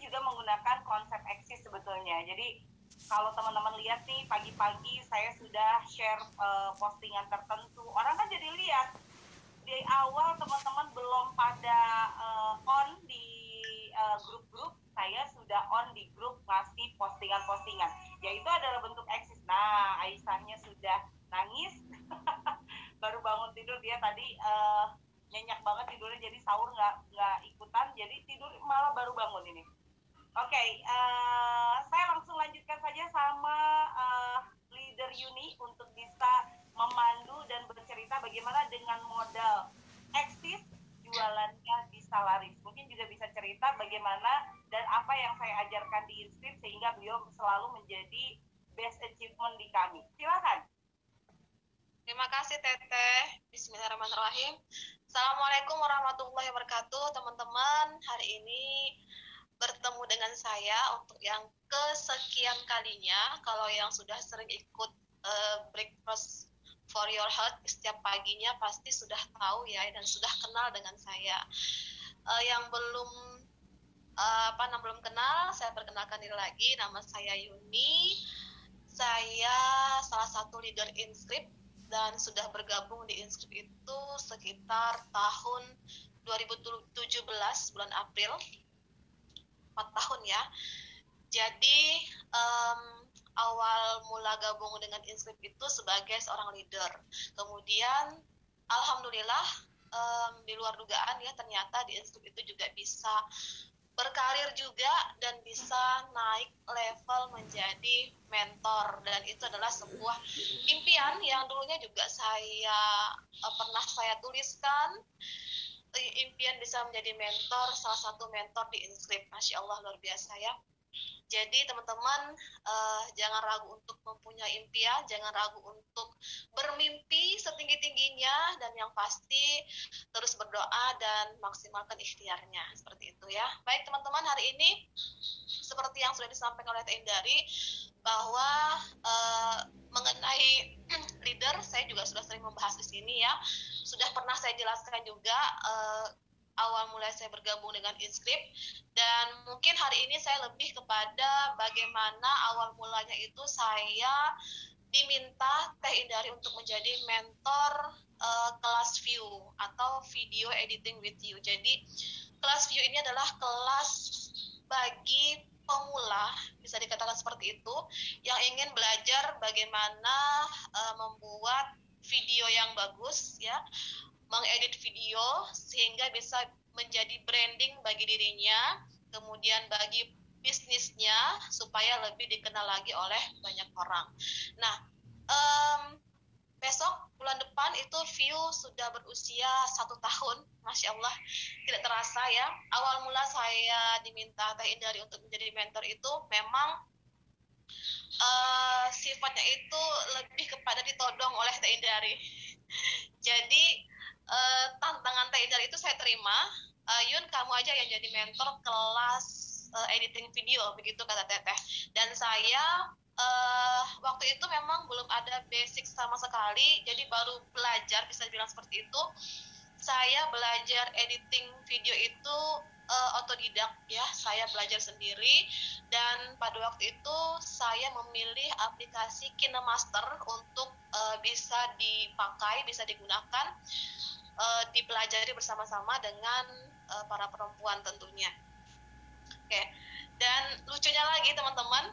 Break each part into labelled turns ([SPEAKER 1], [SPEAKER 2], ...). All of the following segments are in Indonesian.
[SPEAKER 1] juga menggunakan konsep eksis sebetulnya. Jadi kalau teman-teman lihat nih pagi-pagi saya sudah share uh, postingan tertentu, orang kan jadi lihat di awal teman-teman belum pada uh, on di eh, grup-grup, uh, saya sudah on di grup ngasih postingan-postingan. Ya itu adalah bentuk eksis. Nah, Aisyahnya sudah nangis, baru bangun tidur dia tadi uh, nyenyak banget tidurnya jadi sahur nggak nggak ikutan jadi tidur malah baru bangun ini oke okay, uh, eh, saya langsung lanjutkan saja sama uh, leader Yuni untuk bisa memandu dan bercerita bagaimana dengan modal eksis jualannya bisa laris mungkin juga bisa cerita bagaimana dan apa yang saya ajarkan di Inscript sehingga beliau selalu menjadi best achievement di kami silakan
[SPEAKER 2] Terima kasih Teteh. Bismillahirrahmanirrahim. Assalamualaikum warahmatullahi wabarakatuh, teman-teman. Hari ini bertemu dengan saya untuk yang kesekian kalinya. Kalau yang sudah sering ikut uh, breakfast for your health setiap paginya pasti sudah tahu ya dan sudah kenal dengan saya. Uh, yang belum uh, apa namanya belum kenal, saya perkenalkan diri lagi. Nama saya Yuni. Saya salah satu leader Inscript dan sudah bergabung di Inscript itu sekitar tahun 2017 bulan April 4 tahun ya. Jadi um, awal mula gabung dengan Inscript itu sebagai seorang leader. Kemudian Alhamdulillah um, di luar dugaan ya ternyata di Inscript itu juga bisa berkarir juga dan bisa naik level menjadi mentor. Dan itu adalah sebuah impian yang dulunya juga saya uh, pernah saya tuliskan impian bisa menjadi mentor salah satu mentor di Inscript Masya Allah luar biasa ya jadi teman-teman uh, jangan ragu untuk mempunyai impian, jangan ragu untuk bermimpi setinggi-tingginya dan yang pasti terus berdoa dan maksimalkan ikhtiarnya seperti itu ya. Baik teman-teman hari ini seperti yang sudah disampaikan oleh Tendari bahwa uh, mengenai leader saya juga sudah sering membahas di sini ya. Sudah pernah saya jelaskan juga uh, awal mulai saya bergabung dengan Inscript dan mungkin hari ini saya lebih kepada bagaimana awal mulanya itu saya diminta Teh Indari untuk menjadi mentor uh, kelas view atau video editing with you. Jadi kelas view ini adalah kelas bagi pemula bisa dikatakan seperti itu yang ingin belajar bagaimana uh, membuat video yang bagus ya mengedit video sehingga bisa menjadi branding bagi dirinya, kemudian bagi bisnisnya supaya lebih dikenal lagi oleh banyak orang. Nah, um, besok bulan depan itu view sudah berusia satu tahun, masya Allah tidak terasa ya. Awal mula saya diminta Teh Indari untuk menjadi mentor itu memang uh, sifatnya itu lebih kepada ditodong oleh Teh Indari. Jadi uh, tantangan Taidal itu saya terima. Uh, Yun kamu aja yang jadi mentor kelas uh, editing video begitu kata Teteh. Dan saya uh, waktu itu memang belum ada basic sama sekali jadi baru belajar bisa bilang seperti itu. Saya belajar editing video itu uh, otodidak ya saya belajar sendiri dan pada waktu itu saya memilih aplikasi KineMaster untuk uh, bisa dipakai bisa digunakan uh, dipelajari bersama-sama dengan uh, para perempuan tentunya. Oke, okay. dan lucunya lagi teman-teman,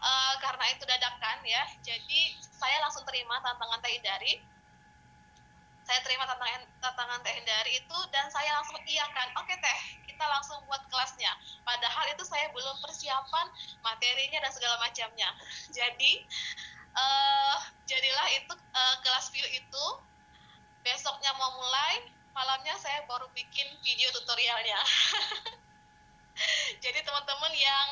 [SPEAKER 2] uh, karena itu dadakan ya, jadi saya langsung terima tantangan Indari. Saya terima tantangan tantangan Teh Indari itu dan saya langsung iyakan, oke okay, Teh, kita langsung buat kelasnya. Padahal itu saya belum persiapan materinya dan segala macamnya. Jadi uh, jadilah itu uh, kelas view itu besoknya mau mulai malamnya saya baru bikin video tutorialnya jadi teman-teman yang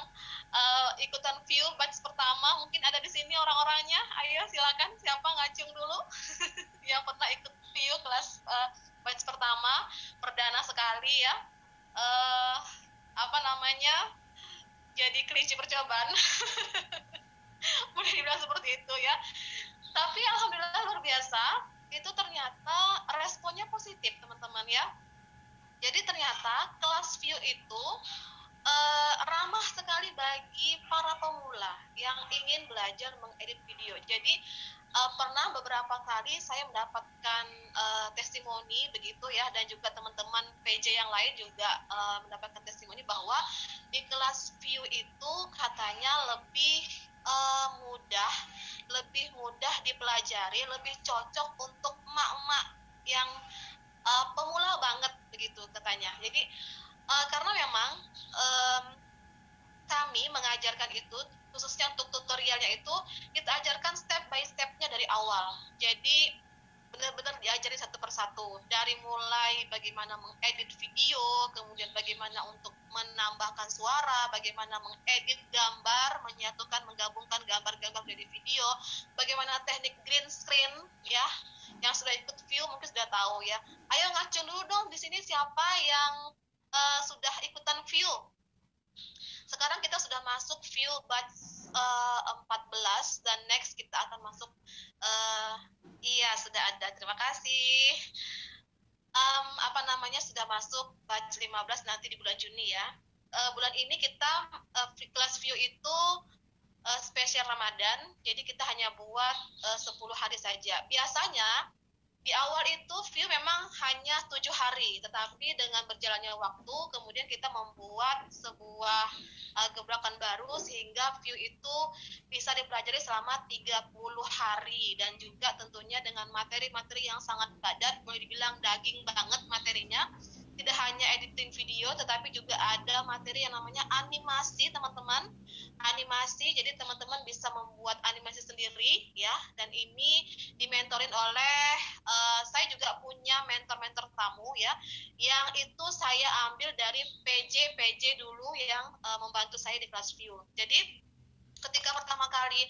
[SPEAKER 2] uh, ikutan view batch pertama mungkin ada di sini orang-orangnya ayo silakan siapa ngacung dulu yang pernah ikut Rio kelas eh, uh, batch pertama perdana sekali ya. Uh, apa namanya? Jadi kelinci percobaan. Boleh dibilang seperti itu ya. Tapi alhamdulillah luar biasa itu ternyata responnya positif teman-teman ya. Jadi ternyata kelas view itu uh, ramah sekali bagi para pemula yang ingin belajar mengedit video. Jadi uh, pernah beberapa kali saya mendapatkan uh, testimoni begitu ya dan juga teman-teman PJ yang lain juga uh, mendapatkan testimoni bahwa di kelas view itu katanya lebih uh, mudah, lebih mudah dipelajari, lebih cocok untuk emak-emak yang uh, pemula banget begitu katanya. Jadi uh, karena memang um, kami mengajarkan itu khususnya untuk tutorialnya itu kita ajarkan step by stepnya dari awal. Jadi benar-benar diajari satu persatu dari mulai bagaimana mengedit video, kemudian bagaimana untuk menambahkan suara, bagaimana mengedit gambar, menyatukan, menggabungkan gambar-gambar dari video, bagaimana teknik green screen ya, yang sudah ikut view mungkin sudah tahu ya. Ayo ngacung dulu dong di sini siapa yang uh, sudah ikutan view. Sekarang kita sudah masuk view batch uh, 14 dan next kita akan masuk uh, iya sudah ada. Terima kasih. Um, apa namanya sudah masuk batch 15 nanti di bulan Juni ya. Uh, bulan ini kita uh, class view itu uh, spesial Ramadan, jadi kita hanya buat uh, 10 hari saja. Biasanya di awal itu view memang hanya tujuh hari, tetapi dengan berjalannya waktu, kemudian kita membuat sebuah uh, gebrakan baru sehingga view itu bisa dipelajari selama 30 hari. Dan juga tentunya dengan materi-materi yang sangat padat, boleh dibilang daging banget materinya. Tidak hanya editing video tetapi juga ada materi yang namanya animasi teman-teman animasi jadi teman-teman bisa membuat animasi sendiri ya. Dan ini dimentorin oleh uh, saya juga punya mentor-mentor tamu ya yang itu saya ambil dari PJ PJ dulu yang uh, membantu saya di kelas view. Jadi ketika pertama kali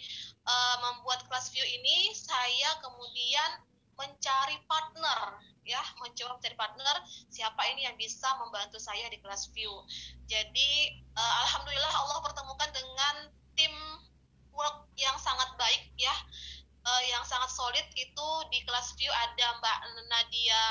[SPEAKER 2] uh, membuat kelas view ini saya kemudian mencari partner ya. Mencoba mencari partner siapa ini yang bisa membantu saya di kelas view. Jadi uh, alhamdulillah Allah pertemukan dengan tim work yang sangat baik ya uh, yang sangat solid itu di kelas view ada Mbak Nadia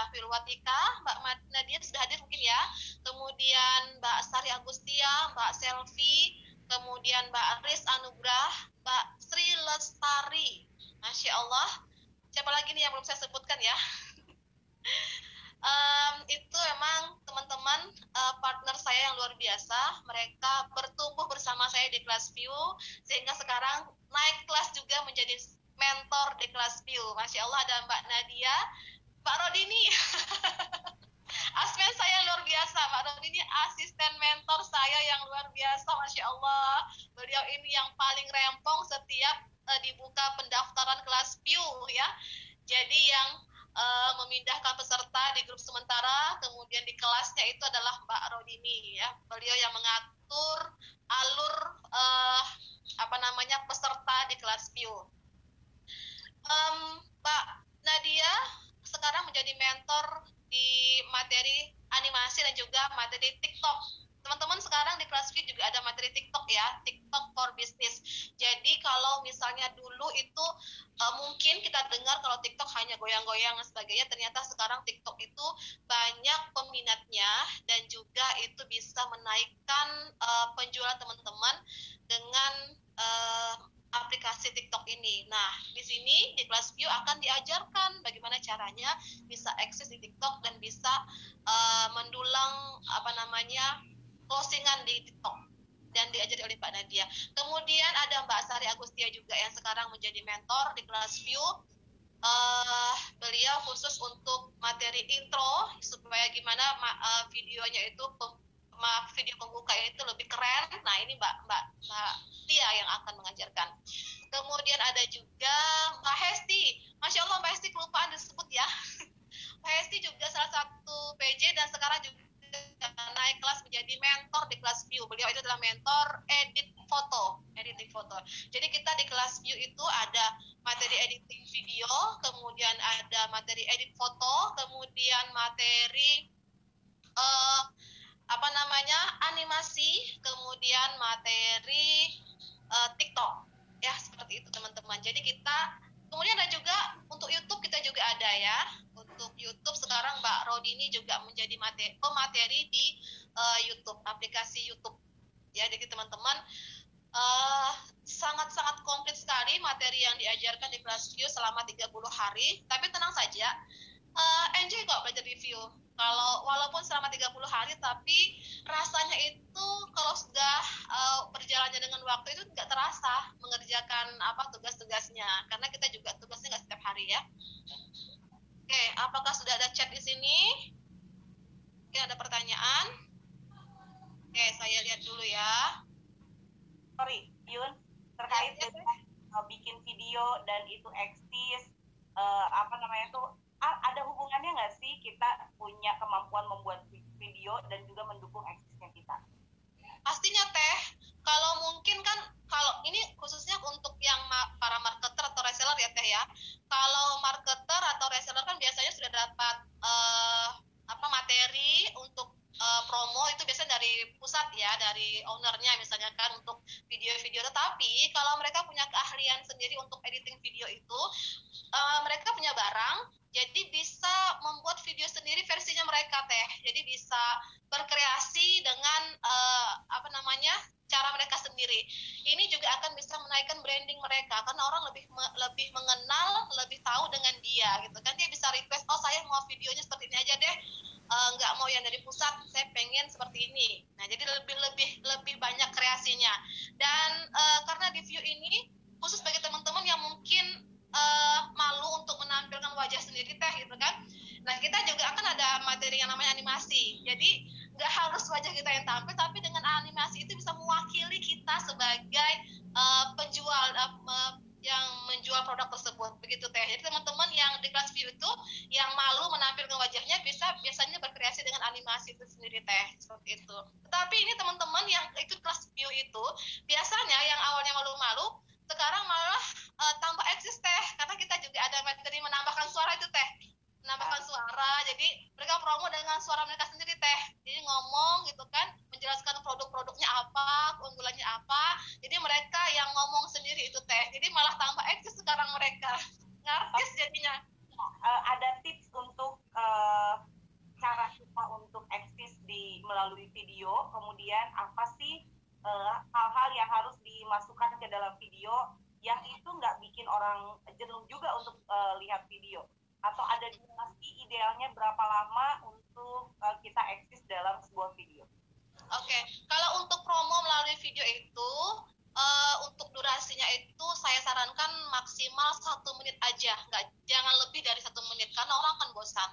[SPEAKER 2] Firwatika Mbak Nadia sudah hadir mungkin ya kemudian Mbak Sari Agustia Mbak Selvi kemudian Mbak Aris Anugrah Mbak Sri Lestari Masya Allah siapa lagi nih yang belum saya sebutkan ya um, itu emang teman-teman uh, partner saya yang luar biasa. Mereka bertumbuh bersama saya di kelas view sehingga sekarang naik kelas juga menjadi mentor di kelas view. Masya Allah ada Mbak Nadia, Pak Rodini. Asmen saya luar biasa, Pak Rodini asisten mentor saya yang luar biasa, Masya Allah. Beliau ini yang paling rempong setiap uh, dibuka pendaftaran kelas view ya. Jadi yang uh, memindahkan peserta di grup sementara, kemudian di kelasnya itu adalah Mbak Rodini ya. Beliau yang mengatur alur uh, apa namanya peserta di kelas view. Um, Mbak Nadia sekarang menjadi mentor di materi animasi dan juga materi TikTok teman-teman sekarang di kelas Fit juga ada materi TikTok ya, TikTok for business. Jadi kalau misalnya dulu itu uh, mungkin kita dengar kalau TikTok hanya goyang-goyang dan sebagainya, ternyata sekarang TikTok itu banyak peminatnya dan juga itu bisa menaikkan uh, penjualan teman-teman dengan uh, aplikasi TikTok ini. Nah, di sini di kelas view akan diajarkan bagaimana caranya bisa akses di TikTok dan bisa uh, mendulang apa namanya postingan di TikTok dan diajari oleh Mbak Nadia. Kemudian ada Mbak Sari Agustia juga yang sekarang menjadi mentor di kelas view. Uh, beliau khusus untuk materi intro supaya gimana uh, videonya itu video pembuka itu lebih keren. Nah ini Mbak Mbak Mbak Tia yang akan mengajarkan. Kemudian ada juga Mbak Hesti. Masya Allah Mbak Hesti kelupaan disebut ya. Mbak Hesti juga salah satu PJ dan sekarang juga naik kelas menjadi mentor di kelas view. Beliau itu adalah mentor edit foto, editing foto. Jadi kita di kelas view itu ada materi editing video, kemudian ada materi edit foto, kemudian materi uh, apa namanya animasi, kemudian materi uh, TikTok. Ya seperti itu teman-teman. Jadi kita kemudian ada juga untuk YouTube kita juga ada ya untuk YouTube sekarang Mbak Rodini juga menjadi materi pemateri di uh, YouTube aplikasi YouTube ya jadi teman-teman uh, sangat-sangat komplit sekali materi yang diajarkan di kelas view selama 30 hari. Tapi tenang saja, uh, enjoy kok belajar review. Kalau walaupun selama 30 hari, tapi rasanya itu kalau sudah uh, berjalannya dengan waktu itu tidak terasa mengerjakan apa tugas-tugasnya. Karena kita juga tugasnya nggak setiap hari ya. Oke, apakah sudah ada chat di sini? Oke, ada pertanyaan? Oke, saya lihat dulu ya.
[SPEAKER 1] Sorry, Yun, terkait ya, dengan uh, bikin video dan itu eksis, uh, apa namanya tuh ada hubungannya nggak sih kita punya kemampuan membuat video dan juga mendukung eksisnya kita?
[SPEAKER 2] Pastinya teh. Kalau mungkin kan kalau ini khususnya untuk yang para marketer atau reseller ya teh ya. Kalau marketer atau reseller kan biasanya sudah dapat uh, apa materi untuk uh, promo itu biasanya dari pusat ya, dari ownernya misalnya kan untuk video-video. Tetapi kalau mereka punya keahlian sendiri untuk editing video itu, uh, mereka punya barang jadi bisa membuat video sendiri versinya mereka teh. Jadi bisa berkreasi dengan uh, apa namanya cara mereka sendiri. Ini juga akan bisa menaikkan branding mereka karena orang lebih me, lebih mengenal lebih tahu dengan dia gitu kan. Dia bisa request oh saya mau videonya seperti ini aja deh. Uh, nggak mau yang dari pusat saya pengen seperti ini. Nah jadi lebih lebih lebih banyak kreasinya. Dan uh, karena di view ini khusus bagi teman-teman yang mungkin uh, malu untuk menampilkan wajah sendiri teh gitu kan nah kita juga akan ada materi yang namanya animasi. Jadi nggak harus wajah kita yang tampil tapi dengan animasi itu bisa mewakili kita sebagai uh, penjual uh, yang menjual produk tersebut. Begitu teh. Jadi teman-teman yang di kelas view itu yang malu menampilkan wajahnya bisa biasanya berkreasi dengan animasi itu sendiri teh. Seperti itu. Tetapi ini teman-teman yang ikut kelas view itu biasanya yang awalnya malu-malu sekarang malah uh, tambah eksis teh. Karena kita juga ada materi menambahkan suara itu teh menambahkan suara. Jadi mereka promo dengan suara mereka sendiri teh. Jadi ngomong gitu kan menjelaskan produk-produknya apa keunggulannya apa. Jadi mereka yang ngomong sendiri itu teh. Jadi malah tambah eksis sekarang mereka. Ngartis jadinya.
[SPEAKER 1] Uh, ada tips untuk uh, cara kita untuk eksis di melalui video. Kemudian apa sih hal-hal uh, yang harus dimasukkan ke dalam video yang itu nggak bikin orang jenuh juga untuk uh, lihat video atau ada durasi idealnya berapa lama untuk uh, kita eksis dalam sebuah video.
[SPEAKER 2] Oke, okay. kalau untuk promo melalui video itu uh, untuk durasinya itu saya sarankan maksimal satu menit aja, nggak jangan lebih dari satu menit karena orang akan bosan.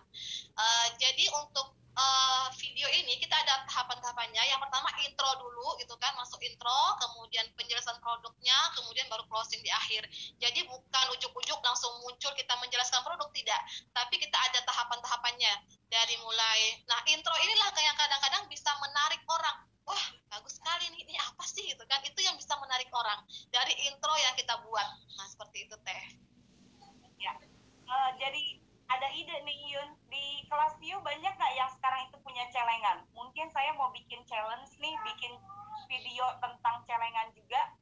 [SPEAKER 2] Uh, jadi untuk uh, video ini kita ada tahapan-tahapannya. Yang pertama intro dulu gitu kan, masuk intro, kemudian penjelasan produknya, kemudian baru closing di akhir. Jadi bukan ujuk-ujuk langsung muncul kita menjelaskan produk tidak, tapi kita ada tahapan-tahapannya dari mulai. Nah, intro inilah yang kadang-kadang bisa menarik orang. Wah, bagus sekali nih. Ini apa sih gitu kan? Itu yang bisa menarik orang dari intro yang kita buat. Nah, seperti itu teh.
[SPEAKER 1] Ya. Uh, jadi ada ide nih Yun. Di kelas view banyak nggak yang sekarang itu punya celengan? Mungkin saya mau bikin challenge nih bikin video tentang celengan juga.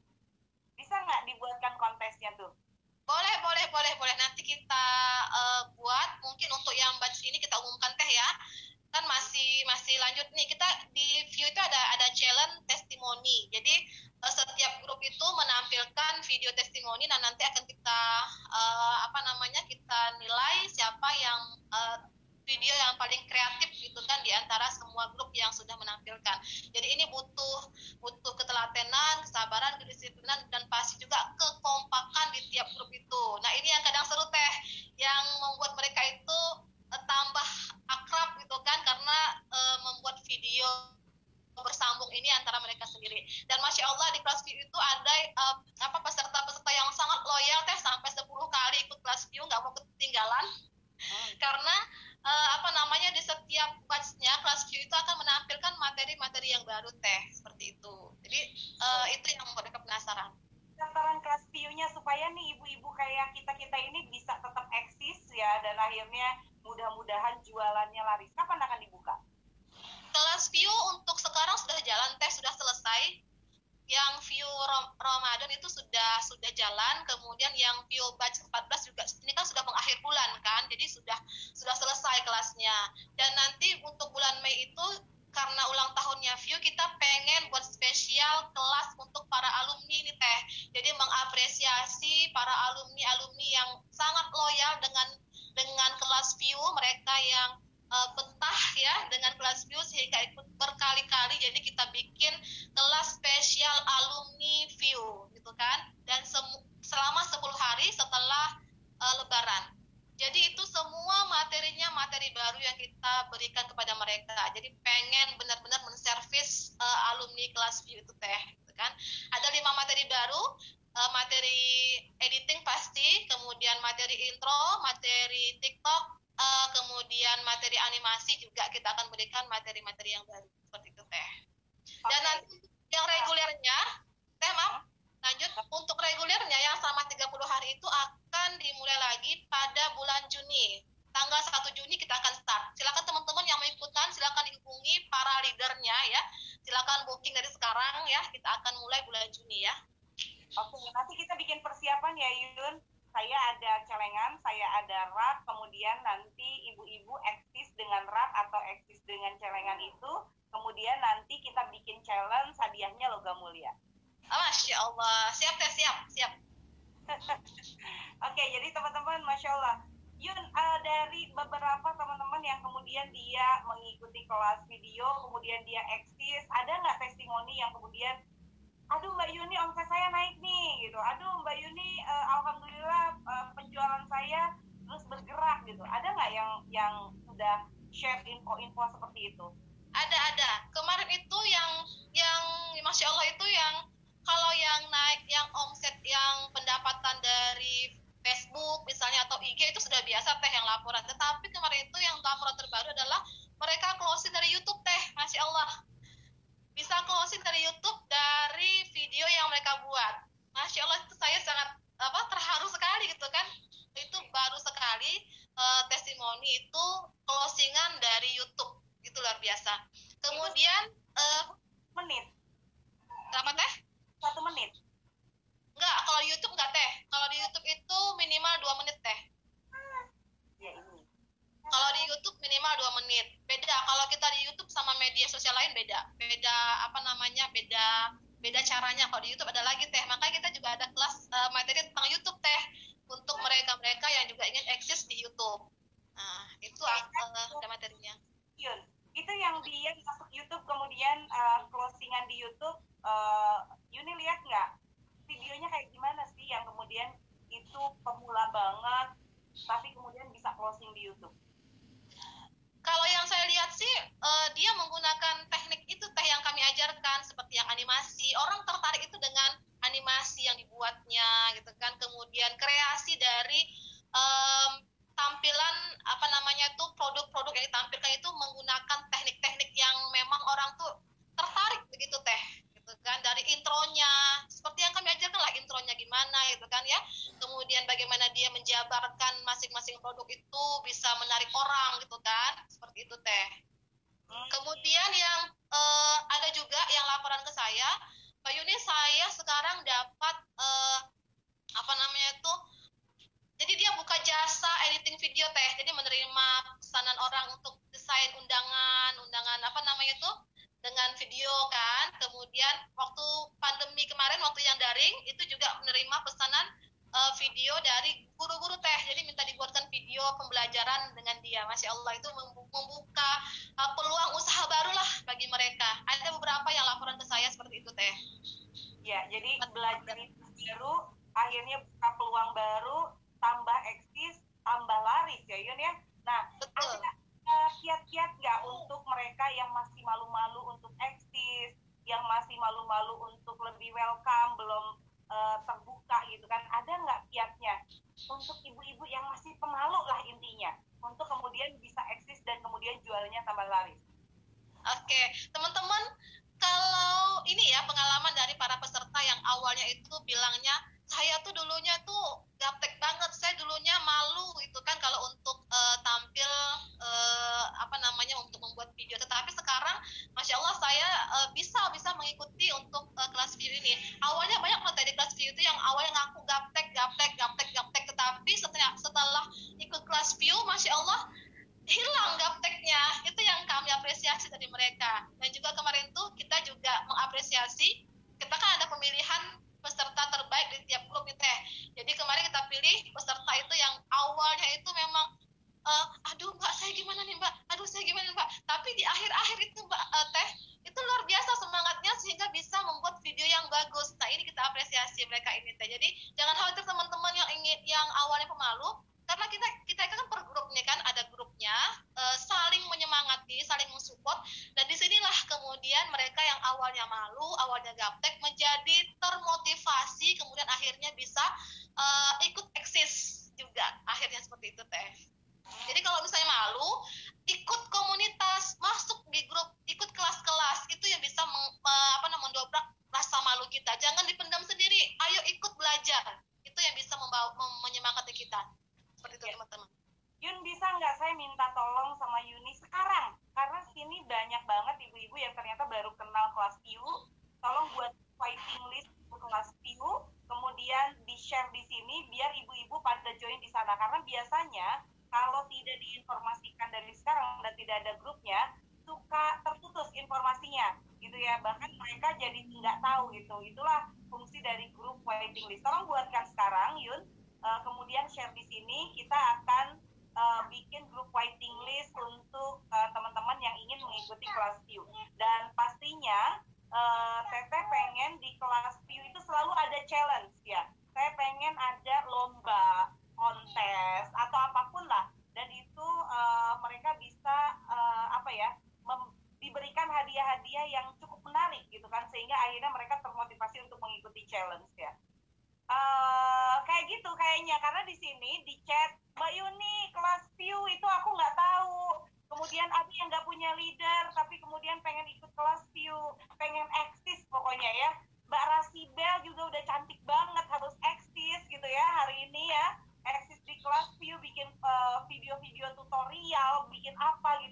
[SPEAKER 1] Bisa nggak dibuatkan kontesnya tuh?
[SPEAKER 2] Boleh boleh boleh boleh. Nanti kita uh, buat. Mungkin untuk yang batch ini kita umumkan teh ya kan masih masih lanjut nih kita di view itu ada ada challenge testimoni jadi uh, setiap grup itu menampilkan video testimoni dan nanti akan kita uh, apa namanya kita nilai siapa yang uh, video yang paling kreatif gitu kan di antara semua grup yang sudah menampilkan. Jadi ini butuh butuh ketelatenan, kesabaran, kedisiplinan dan pasti juga kekompakan di tiap grup itu. Nah, ini yang kadang seru teh yang membuat mereka itu tambah akrab gitu kan karena uh, membuat video bersambung ini antara mereka sendiri. Dan masya Allah di kelas view itu ada uh, apa peserta-peserta yang sangat loyal teh sampai 10 kali ikut kelas view nggak mau ketinggalan. Hmm. Karena uh, apa namanya di setiap batchnya kelas view itu akan menampilkan materi-materi yang baru teh seperti itu. Jadi uh, itu yang membuat mereka penasaran.
[SPEAKER 1] Sasaran kelas view-nya supaya nih ibu-ibu kayak kita-kita ini bisa tetap eksis ya dan akhirnya mudah-mudahan jualannya laris. Kapan akan dibuka?
[SPEAKER 2] Kelas view untuk sekarang sudah jalan, teh sudah selesai. Yang view Rom Ramadan itu sudah sudah jalan, kemudian yang view batch 14 juga ini kan sudah mengakhir bulan kan, jadi sudah sudah selesai kelasnya. Dan nanti untuk bulan Mei itu karena ulang tahunnya view kita pengen buat spesial kelas untuk para alumni ini teh. Jadi mengapresiasi para alumni-alumni yang sangat loyal dengan dengan kelas view mereka yang uh, betah ya dengan kelas view sehingga ikut berkali-kali. Jadi kita bikin kelas spesial alumni view gitu kan? Dan selama 10 hari setelah uh, lebaran. Jadi itu semua materinya materi baru yang kita berikan kepada mereka. Jadi pengen benar-benar menservis uh, alumni kelas view itu teh gitu kan? Ada lima materi baru uh, materi editing pasti kemudian materi intro materi TikTok uh, kemudian materi animasi juga kita akan berikan materi-materi yang baru. Seperti itu teh. Dan okay. nanti yang regulernya teh maaf. Lanjut. Untuk regulernya yang selama 30 hari itu akan dimulai lagi pada bulan Juni. Tanggal 1 Juni kita akan start. Silakan teman-teman yang mau ikutan, silakan dihubungi para leadernya ya. Silakan booking dari sekarang ya. Kita akan mulai bulan Juni ya.
[SPEAKER 1] Oke, nanti kita bikin persiapan ya Yun. Saya ada celengan, saya ada rak, kemudian nanti ibu-ibu eksis dengan rak atau eksis dengan celengan itu. Kemudian nanti kita bikin challenge hadiahnya logam mulia.
[SPEAKER 2] Oh, Masya Allah, siap teh, siap, siap.
[SPEAKER 1] Oke, jadi teman-teman, Masya Allah, Yun uh, dari beberapa teman-teman yang kemudian dia mengikuti kelas video, kemudian dia eksis, ada nggak testimoni yang kemudian, aduh Mbak Yuni omset saya naik nih, gitu. Aduh Mbak Yuni, uh, alhamdulillah uh, penjualan saya terus bergerak gitu. Ada nggak yang yang sudah share info-info seperti itu?
[SPEAKER 2] Ada ada. Kemarin itu yang yang masya Allah itu yang kalau yang naik yang omset yang pendapatan dari Facebook misalnya atau IG itu sudah biasa teh yang laporan. Tetapi kemarin itu yang laporan terbaru adalah mereka closing dari YouTube teh, masya Allah. Bisa closing dari YouTube dari video yang mereka buat. Masya Allah itu saya sangat apa terharu sekali gitu kan. Itu baru sekali uh, testimoni itu closingan dari YouTube. Itu luar biasa. Kemudian uh,
[SPEAKER 1] menit.
[SPEAKER 2] Berapa teh?
[SPEAKER 1] Satu menit
[SPEAKER 2] Enggak, kalau di YouTube enggak teh. Kalau di YouTube itu minimal 2 menit teh.
[SPEAKER 1] Ya ini.
[SPEAKER 2] Kalau di YouTube minimal 2 menit. Beda kalau kita di YouTube sama media sosial lain beda. Beda apa namanya? Beda beda caranya. Kalau di YouTube ada lagi teh. Makanya kita juga ada kelas uh, materi tentang YouTube teh untuk mereka-mereka yang juga ingin eksis di YouTube. Nah, itu uh, ada materinya.
[SPEAKER 1] Yun, itu yang dia masuk YouTube kemudian uh, closingan di YouTube uh, Yuni lihat nggak videonya kayak gimana sih yang kemudian itu pemula banget tapi kemudian bisa closing di YouTube?
[SPEAKER 2] Kalau yang saya lihat sih uh, dia menggunakan teknik itu teh yang kami ajarkan seperti yang animasi. Orang tertarik itu dengan animasi yang dibuatnya gitu kan. Kemudian kreasi dari um, tampilan apa namanya itu produk-produk yang ditampilkan itu menggunakan teknik-teknik yang memang orang tuh tertarik begitu teh kan dari intronya. Seperti yang kami ajarkan lah intronya gimana gitu kan ya. Kemudian bagaimana dia menjabarkan masing-masing produk itu bisa menarik orang gitu kan. Seperti itu teh. Hmm. kemudian yang uh, ada juga yang laporan ke saya Pak Yuni saya sekarang dapat uh, apa namanya itu jadi dia buka jasa editing video teh. Jadi menerima pesanan orang untuk desain undangan undangan apa namanya tuh dengan video kan. Kemudian waktu pandemi kemarin waktu yang daring itu juga menerima pesanan uh, video dari guru-guru teh. Jadi minta dibuatkan video pembelajaran dengan dia. Masya Allah itu membuka uh, peluang usaha baru lah bagi mereka. Ada beberapa yang laporan ke saya seperti itu teh.
[SPEAKER 1] Ya jadi belajar baru akhirnya buka peluang baru tambah eksis tambah laris ya Yun ya. Nah Betul. ada kiat-kiat nggak untuk mereka yang masih malu-malu untuk eksis, yang masih malu-malu untuk lebih welcome, belum uh, terbuka gitu kan? Ada nggak kiatnya untuk ibu-ibu yang masih pemalu lah intinya, untuk kemudian bisa eksis dan kemudian jualnya tambah laris?
[SPEAKER 2] Oke, teman-teman, kalau ini ya pengalaman dari para peserta yang awalnya itu bilangnya saya tuh dulunya tuh gaptek banget. Saya dulunya malu itu kan kalau untuk uh, tampil uh, apa namanya untuk membuat video. Tetapi sekarang masya Allah saya uh, bisa bisa mengikuti untuk uh, kelas view ini. Awalnya banyak materi kelas view itu yang awalnya ngaku gaptek gaptek gaptek gaptek. Tetapi setelah setelah ikut kelas view masya Allah hilang gapteknya. Itu yang kami apresiasi dari mereka. Dan juga kemarin tuh kita juga mengapresiasi kita kan ada pemilihan peserta terbaik di tiap klub itu teh. Jadi kemarin kita pilih peserta itu yang awalnya itu memang uh, aduh mbak saya gimana nih mbak, aduh saya gimana nih mbak. Tapi di akhir-akhir itu mbak uh, teh itu luar biasa semangatnya sehingga bisa membuat video yang bagus. Nah ini kita apresiasi mereka ini teh. Jadi jangan khawatir teman-teman yang ingin yang awalnya pemalu, karena kita kita kan per grupnya kan ada grupnya uh, saling menyemangati saling mensupport dan di sinilah kemudian mereka yang awalnya malu awalnya gaptek menjadi termotivasi kemudian akhirnya bisa uh, ikut eksis juga. Akhirnya seperti itu teh. Jadi kalau misalnya malu ikut komunitas masuk di grup ikut kelas-kelas itu yang bisa meng, apa namanya mendobrak rasa malu kita. Jangan dipendam sendiri ayo ikut belajar. Itu yang bisa membawa menyemangati kita. Seperti itu ya. teman-teman.
[SPEAKER 1] Yun bisa nggak saya minta tolong sama Yuni sekarang karena sini banyak banget ibu-ibu yang ternyata baru kenal kelas PIU tolong buat waiting list kelas PIU kemudian di share di sini biar ibu-ibu pada join di sana. Karena biasanya kalau tidak diinformasikan dari sekarang dan tidak ada grupnya suka terputus informasinya gitu ya. Bahkan mereka jadi nggak tahu gitu. Itulah fungsi dari grup waiting list. Tolong buatkan sekarang Yun. Uh, kemudian share di sini kita akan uh, bikin grup waiting list untuk uh, teman-teman yang ingin mengikuti kelas view dan pastinya uh, Teteh pengen di kelas view itu selalu ada challenge ya. Saya pengen ada lomba kontes atau apa pun lah. Dan itu uh, mereka bisa uh, apa ya diberikan hadiah-hadiah yang cukup menarik gitu kan. Sehingga akhirnya mereka termotivasi untuk mengikuti challenge ya. Uh, kayak gitu kayaknya. Karena di sini di chat Mbak Yuni kelas view itu aku nggak tahu. Kemudian ada yang nggak punya leader tapi kemudian pengen ikut kelas view. Pengen eksis pokoknya ya. Mbak Rasibel juga udah cantik banget harus eksis gitu ya hari ini ya. Eksis di kelas view bikin eh, video-video uh, tutorial bikin apa gitu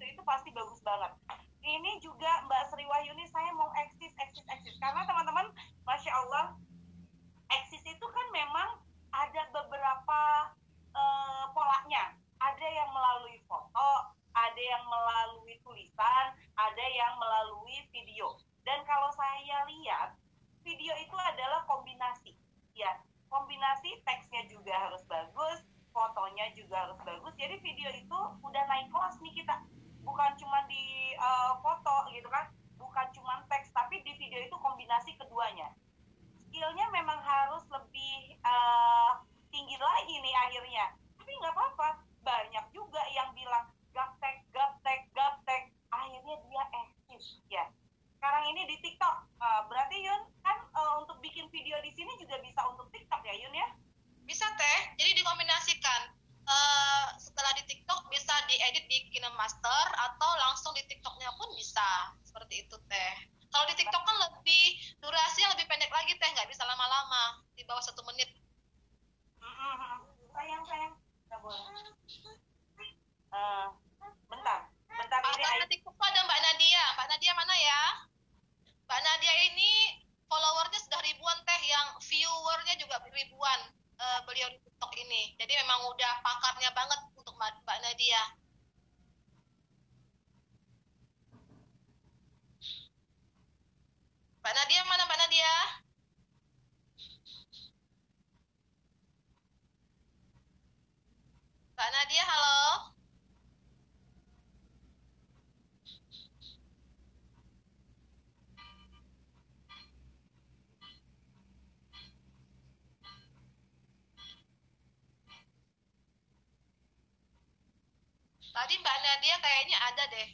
[SPEAKER 2] Nadia kayaknya ada deh.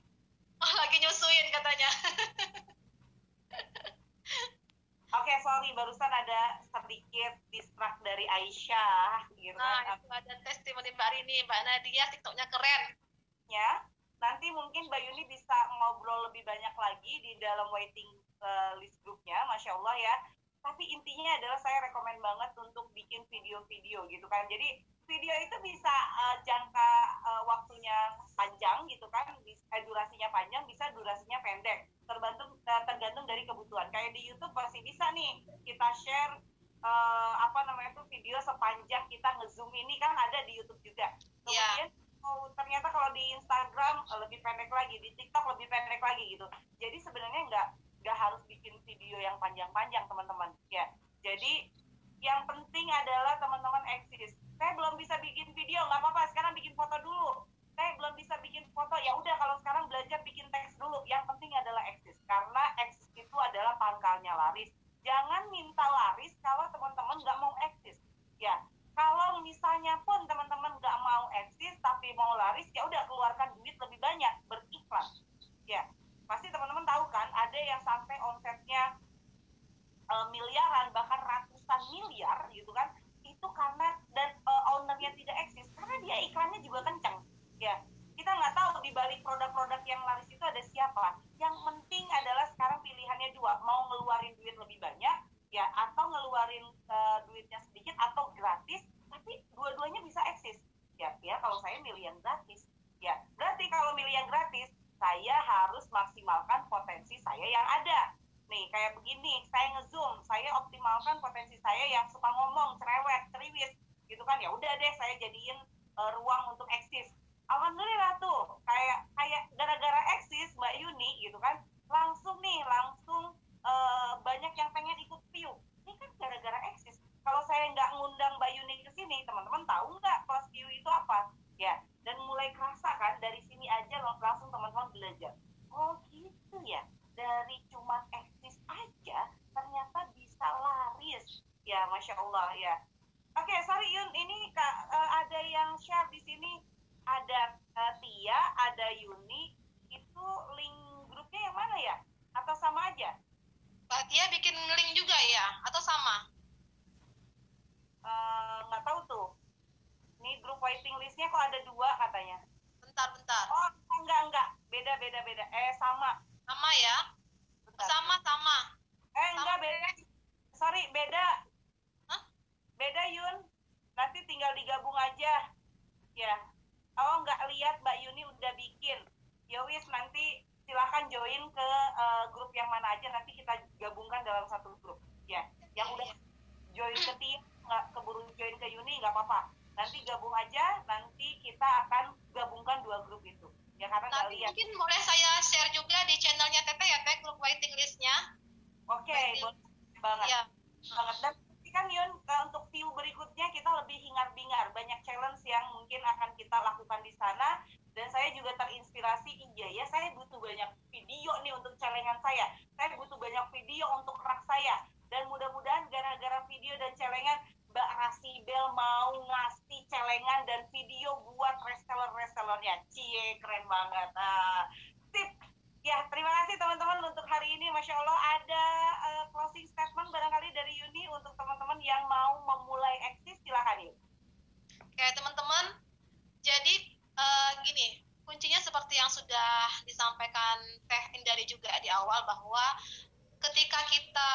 [SPEAKER 2] Oh, lagi nyusuin katanya.
[SPEAKER 1] Oke, okay, sorry barusan ada sedikit distrak dari Aisyah
[SPEAKER 2] gitu nah, kan. itu ada testimoni Mbak Rini, Mbak Nadia TikToknya keren.
[SPEAKER 1] Ya, nanti mungkin Mbak Yuni bisa ngobrol lebih banyak lagi di dalam waiting uh, list grupnya, Masya Allah ya. Tapi intinya adalah saya rekomend banget untuk bikin video-video gitu kan. Jadi video itu bisa uh, jangka kita share uh, apa namanya tuh video sepanjang kita ngezoom ini kan ada di YouTube juga. Kemudian yeah. oh, ternyata kalau di Instagram lebih pendek lagi, di TikTok lebih pendek lagi gitu. Jadi sebenarnya nggak nggak harus bikin video yang panjang-panjang teman-teman. Ya, jadi yang penting adalah teman-teman eksis saya belum bisa bikin video nggak apa-apa sekarang bikin foto dulu saya belum bisa bikin foto ya udah kalau sekarang belajar bikin teks dulu yang penting adalah eksis karena eksis itu adalah pangkalnya laris jangan minta laris kalau teman-teman nggak mau eksis ya kalau misalnya pun teman-teman nggak mau eksis tapi mau laris ya udah keluarkan duit lebih banyak beriklan ya pasti teman-teman tahu kan ada yang sampai omsetnya uh, miliaran bahkan ratusan miliar gitu kan itu karena dan uh, ownernya tidak eksis karena dia iklannya juga kencang ya kita nggak tahu di balik produk-produk yang laris itu ada siapa yang penting adalah sekarang pilihannya dua mau ngeluarin duit lebih banyak ya atau ngeluarin uh, duitnya sedikit atau gratis tapi dua-duanya bisa eksis ya ya kalau saya milih yang gratis ya berarti kalau milih yang gratis saya harus maksimalkan potensi saya yang ada nih kayak begini saya ngezoom saya optimalkan potensi saya yang suka ngomong cerewet ceriwis gitu kan ya udah deh saya jadiin uh, ruang untuk eksis. Alhamdulillah tuh kayak kayak gara-gara eksis mbak Yuni gitu kan langsung nih langsung uh, banyak yang pengen ikut view. Ini kan gara-gara eksis. Kalau saya nggak ngundang mbak Yuni ke sini teman-teman tahu nggak kelas view itu apa? Ya dan mulai kerasa kan dari sini aja langsung teman-teman belajar. Oh gitu ya. Dari cuman eksis aja ternyata bisa laris. Ya masya Allah ya oke sorry Yun ini kak uh, ada yang share di sini ada uh, Tia, ada Yuni, itu link grupnya yang mana ya? Atau sama aja?
[SPEAKER 2] Mbak Tia bikin link juga ya? Atau sama?
[SPEAKER 1] Eh, nggak uh, tahu tuh. Ini grup waiting listnya kok ada dua katanya.
[SPEAKER 2] Bentar, bentar.
[SPEAKER 1] Oh, enggak, enggak. Beda, beda, beda. Eh, sama.
[SPEAKER 2] Sama ya? Bentar. Sama, sama.
[SPEAKER 1] Eh, enggak, beda. Sorry, beda.
[SPEAKER 2] Hah?
[SPEAKER 1] Beda, Yun. Nanti tinggal digabung aja. Ya, oh nggak lihat Mbak Yuni udah bikin ya wis nanti silahkan join ke uh, grup yang mana aja nanti kita gabungkan dalam satu grup. Ya. Yang udah join ke Tia nggak keburu join ke Yuni nggak apa-apa. Nanti gabung aja nanti kita akan gabungkan dua grup itu. Ya karena nggak lihat.
[SPEAKER 2] mungkin boleh saya share juga di channelnya Tete ya Teh grup waiting listnya.
[SPEAKER 1] Oke okay, banget. Ya. banget dan kan Yun untuk view berikutnya kita lebih hingar-bingar banyak challenge yang mungkin akan kita lakukan di sana dan saya juga terinspirasi iya ya saya butuh banyak video nih untuk celengan saya saya butuh banyak video untuk rak saya dan mudah-mudahan gara-gara video dan celengan Mbak Rasibel mau ngasih celengan dan video buat reseller-resellernya cie keren banget nah, tip Ya, terima kasih teman-teman untuk hari ini. Masya Allah ada uh, closing statement barangkali dari Yuni untuk teman-teman yang mau memulai eksis. Silahkan Yuni.
[SPEAKER 2] Oke, teman-teman. Jadi, uh, gini, kuncinya seperti yang sudah disampaikan Teh Indari juga di awal bahwa ketika kita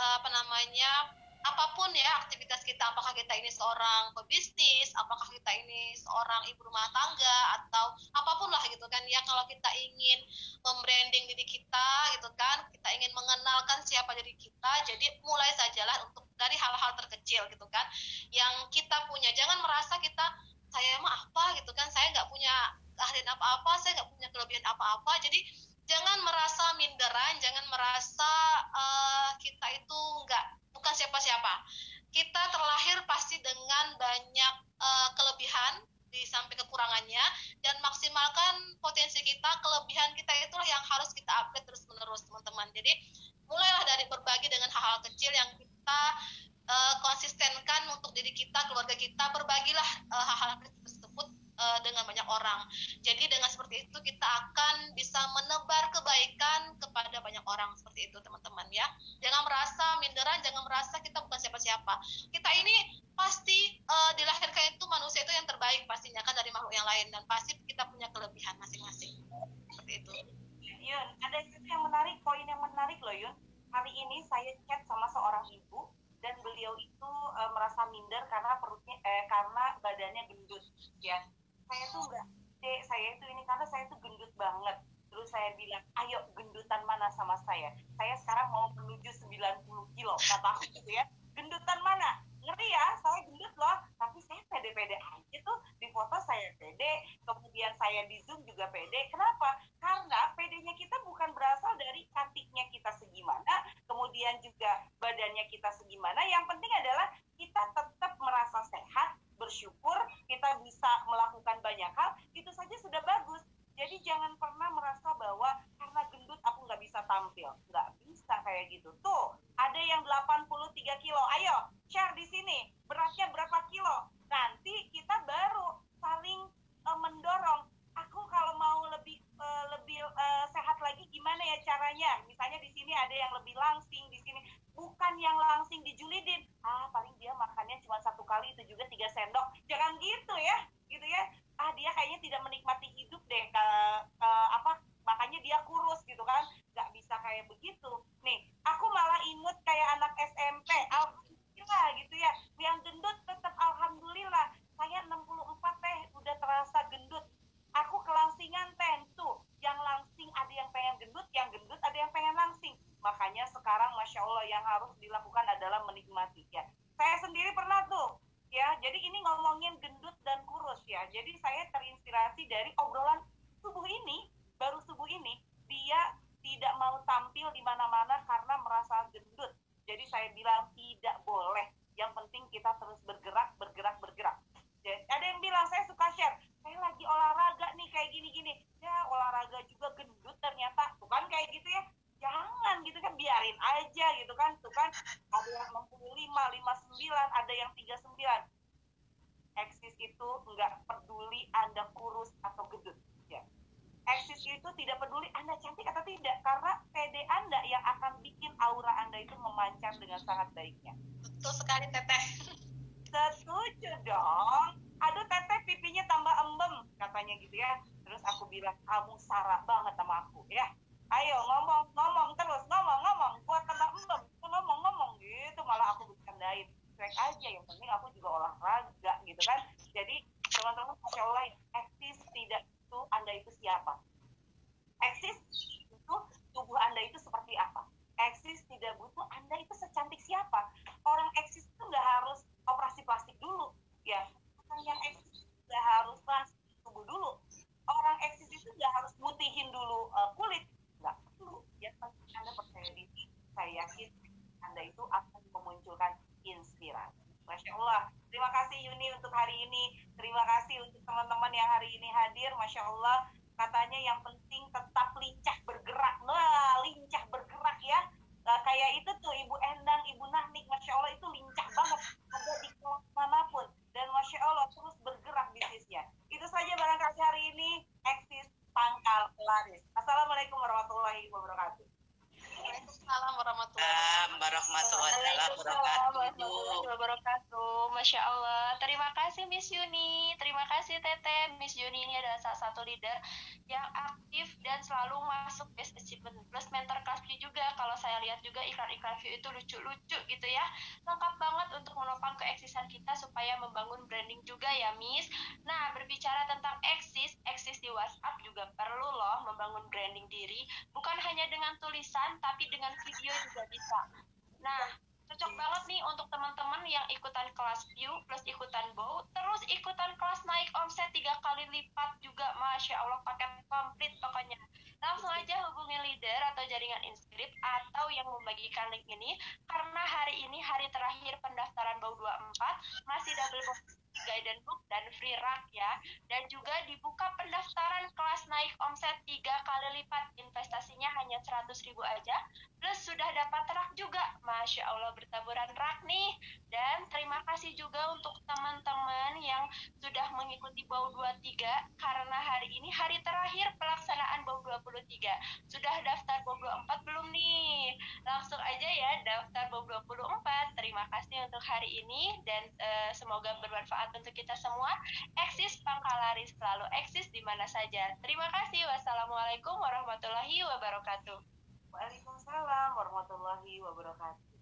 [SPEAKER 2] uh, apa namanya apa pun ya aktivitas kita apakah kita ini seorang pebisnis apakah kita ini seorang ibu rumah tangga atau apa pun lah gitu kan ya kalau kita ingin membranding diri kita gitu kan kita ingin mengenalkan siapa diri kita jadi mulai sajalah untuk dari hal-hal terkecil gitu kan yang kita punya jangan merasa kita saya mah apa gitu kan saya nggak punya keahlian apa-apa saya nggak punya kelebihan apa-apa jadi jangan merasa minderan jangan merasa uh, kita itu nggak bukan siapa-siapa. Kita terlahir pasti dengan banyak uh, kelebihan di samping kekurangannya dan maksimalkan potensi kita, kelebihan kita itulah yang harus kita upgrade terus-menerus, teman-teman. Jadi, mulailah dari berbagi dengan hal-hal kecil yang kita uh, konsistenkan untuk diri kita, keluarga kita, berbagilah uh, hal-hal kecil tersebut uh, dengan banyak orang. Jadi dengan seperti itu kita akan bisa menebar kebaikan kepada banyak orang seperti itu teman-teman ya. Jangan merasa minderan, jangan merasa kita bukan siapa-siapa. Kita ini pasti uh, dilahirkan itu manusia itu yang terbaik pastinya kan dari makhluk yang lain dan pasti kita punya kelebihan masing-masing. Seperti itu.
[SPEAKER 1] Yun, ada yang menarik, poin yang menarik loh Yun. Hari ini saya chat sama seorang ibu dan beliau itu uh, merasa minder karena perutnya eh, karena badannya gendut ya. Saya tuh enggak saya itu ini karena saya tuh gendut banget. Terus saya bilang ayo gendutan mana sama saya? Saya sekarang mau menuju 90 kilo kata aku gitu ya. Gendutan mana? Ngeri ya saya gendut loh. Tapi saya pede-pede aja tuh di foto saya pede kemudian saya di zoom juga pede. Kenapa? Karena pedenya kita bukan berasal dari cantiknya kita segimana kemudian juga badannya kita segimana. Yang penting adalah kita tetap merasa sehat bersyukur kita bisa melakukan banyak hal itu saja sudah bagus. Jadi jangan pernah merasa bahwa karena gendut aku nggak bisa tampil. Nggak bisa kayak gitu. Tuh ada yang 83 kilo. Ayo share di sini beratnya berapa kilo nanti kita baru saling uh, mendorong. Aku kalau mau lebih uh, lebih uh, sehat lagi gimana ya caranya? Misalnya di sini ada yang lebih langsing di sini. Bukan yang adalah menikmati ya saya sendiri pernah tuh ya jadi ini ngomongin gendut dan kurus ya jadi saya terinspirasi dari obrolan subuh ini baru subuh ini dia tidak mau tampil di mana-mana karena merasa gendut jadi saya bilang tidak boleh yang penting kita terus bergerak bergerak bergerak ya, ada yang bilang saya suka share saya lagi olahraga nih kayak gini-gini ya olahraga juga gendut ternyata bukan kayak gitu ya jangan gitu kan biarin aja gitu kan tuh kan ada yang 65, 59, ada yang 39 eksis itu nggak peduli anda kurus atau gendut ya eksis itu tidak peduli anda cantik atau tidak karena PD anda yang akan bikin aura anda itu memancar dengan sangat baiknya
[SPEAKER 2] betul sekali teteh
[SPEAKER 1] setuju dong aduh teteh pipinya tambah embem katanya gitu ya. Terus aku bilang kamu sarah banget sama aku ya. Ayo ngomong ngomong terus ngomong ngomong. Buat embem ngomong ngomong. Gitu malah aku bercandain. Cuek aja yang penting aku juga olahraga gitu kan. Jadi teman-teman masya allah eksis tidak itu anda itu siapa? Eksis itu tubuh anda itu seperti apa? Eksis tidak butuh anda itu secantik siapa? Orang eksis itu nggak harus operasi plastik dulu ya. Orang yang eksis nggak harus plastik dulu orang eksis itu nggak harus mutihin dulu uh, kulit nggak perlu ya anda percaya diri saya yakin anda itu akan memunculkan inspirasi Masya Allah. Terima kasih Yuni untuk hari ini. Terima kasih untuk teman-teman yang hari ini hadir. Masya Allah. Katanya yang penting tetap lincah bergerak. Nah, lincah bergerak ya. Nah, kayak itu tuh Ibu Endang, Ibu Nahnik. Masya Allah itu lincah banget. Ada di kelas mana pun. Dan Masya Allah terus bergerak bisnisnya. Saja barangkali hari ini. Eksis Pangkal Laris. Assalamualaikum warahmatullahi wabarakatuh.
[SPEAKER 2] Waalaikumsalam warahmatullahi
[SPEAKER 3] wabarakatuh. wabarakatuh. Masya Allah. Terima kasih Miss Yuni. Terima kasih Tete. Miss Yuni ini adalah salah satu leader yang aktif dan selalu masuk best achievement plus mentor view juga. Kalau saya lihat juga iklan-iklan view itu lucu-lucu gitu ya. Lengkap banget untuk menopang keeksisan kita supaya membangun branding juga ya Miss. Nah, berbicara tentang eksis, di WhatsApp juga perlu loh membangun branding diri. Bukan hanya dengan tulisan, tapi dengan video juga bisa. Nah, cocok banget nih untuk teman-teman yang ikutan kelas view plus ikutan bow. Terus ikutan kelas naik omset tiga kali lipat juga. Masya allah paket komplit pokoknya. Langsung aja hubungi leader atau jaringan inscript atau yang membagikan link ini. Karena hari ini hari terakhir pendaftaran bow 24 masih double box guidance book dan free rak ya. Dan juga dibuka pendaftaran kelas naik omset tiga kali lipat. Investasinya hanya 100 ribu aja. Plus sudah dapat rak juga. Masya Allah bertaburan rak nih. Dan terima kasih juga untuk teman-teman yang sudah mengikuti BAU 23 karena hari ini hari terakhir pelaksanaan BAU 23 sudah daftar BAU 24 belum nih? Langsung aja ya daftar BAU 24 terima kasih untuk hari ini. Dan uh, semoga bermanfaat untuk kita semua eksis pangkalaris selalu eksis di mana saja. Terima kasih. Wassalamualaikum warahmatullahi wabarakatuh.
[SPEAKER 1] Waalaikumsalam warahmatullahi wabarakatuh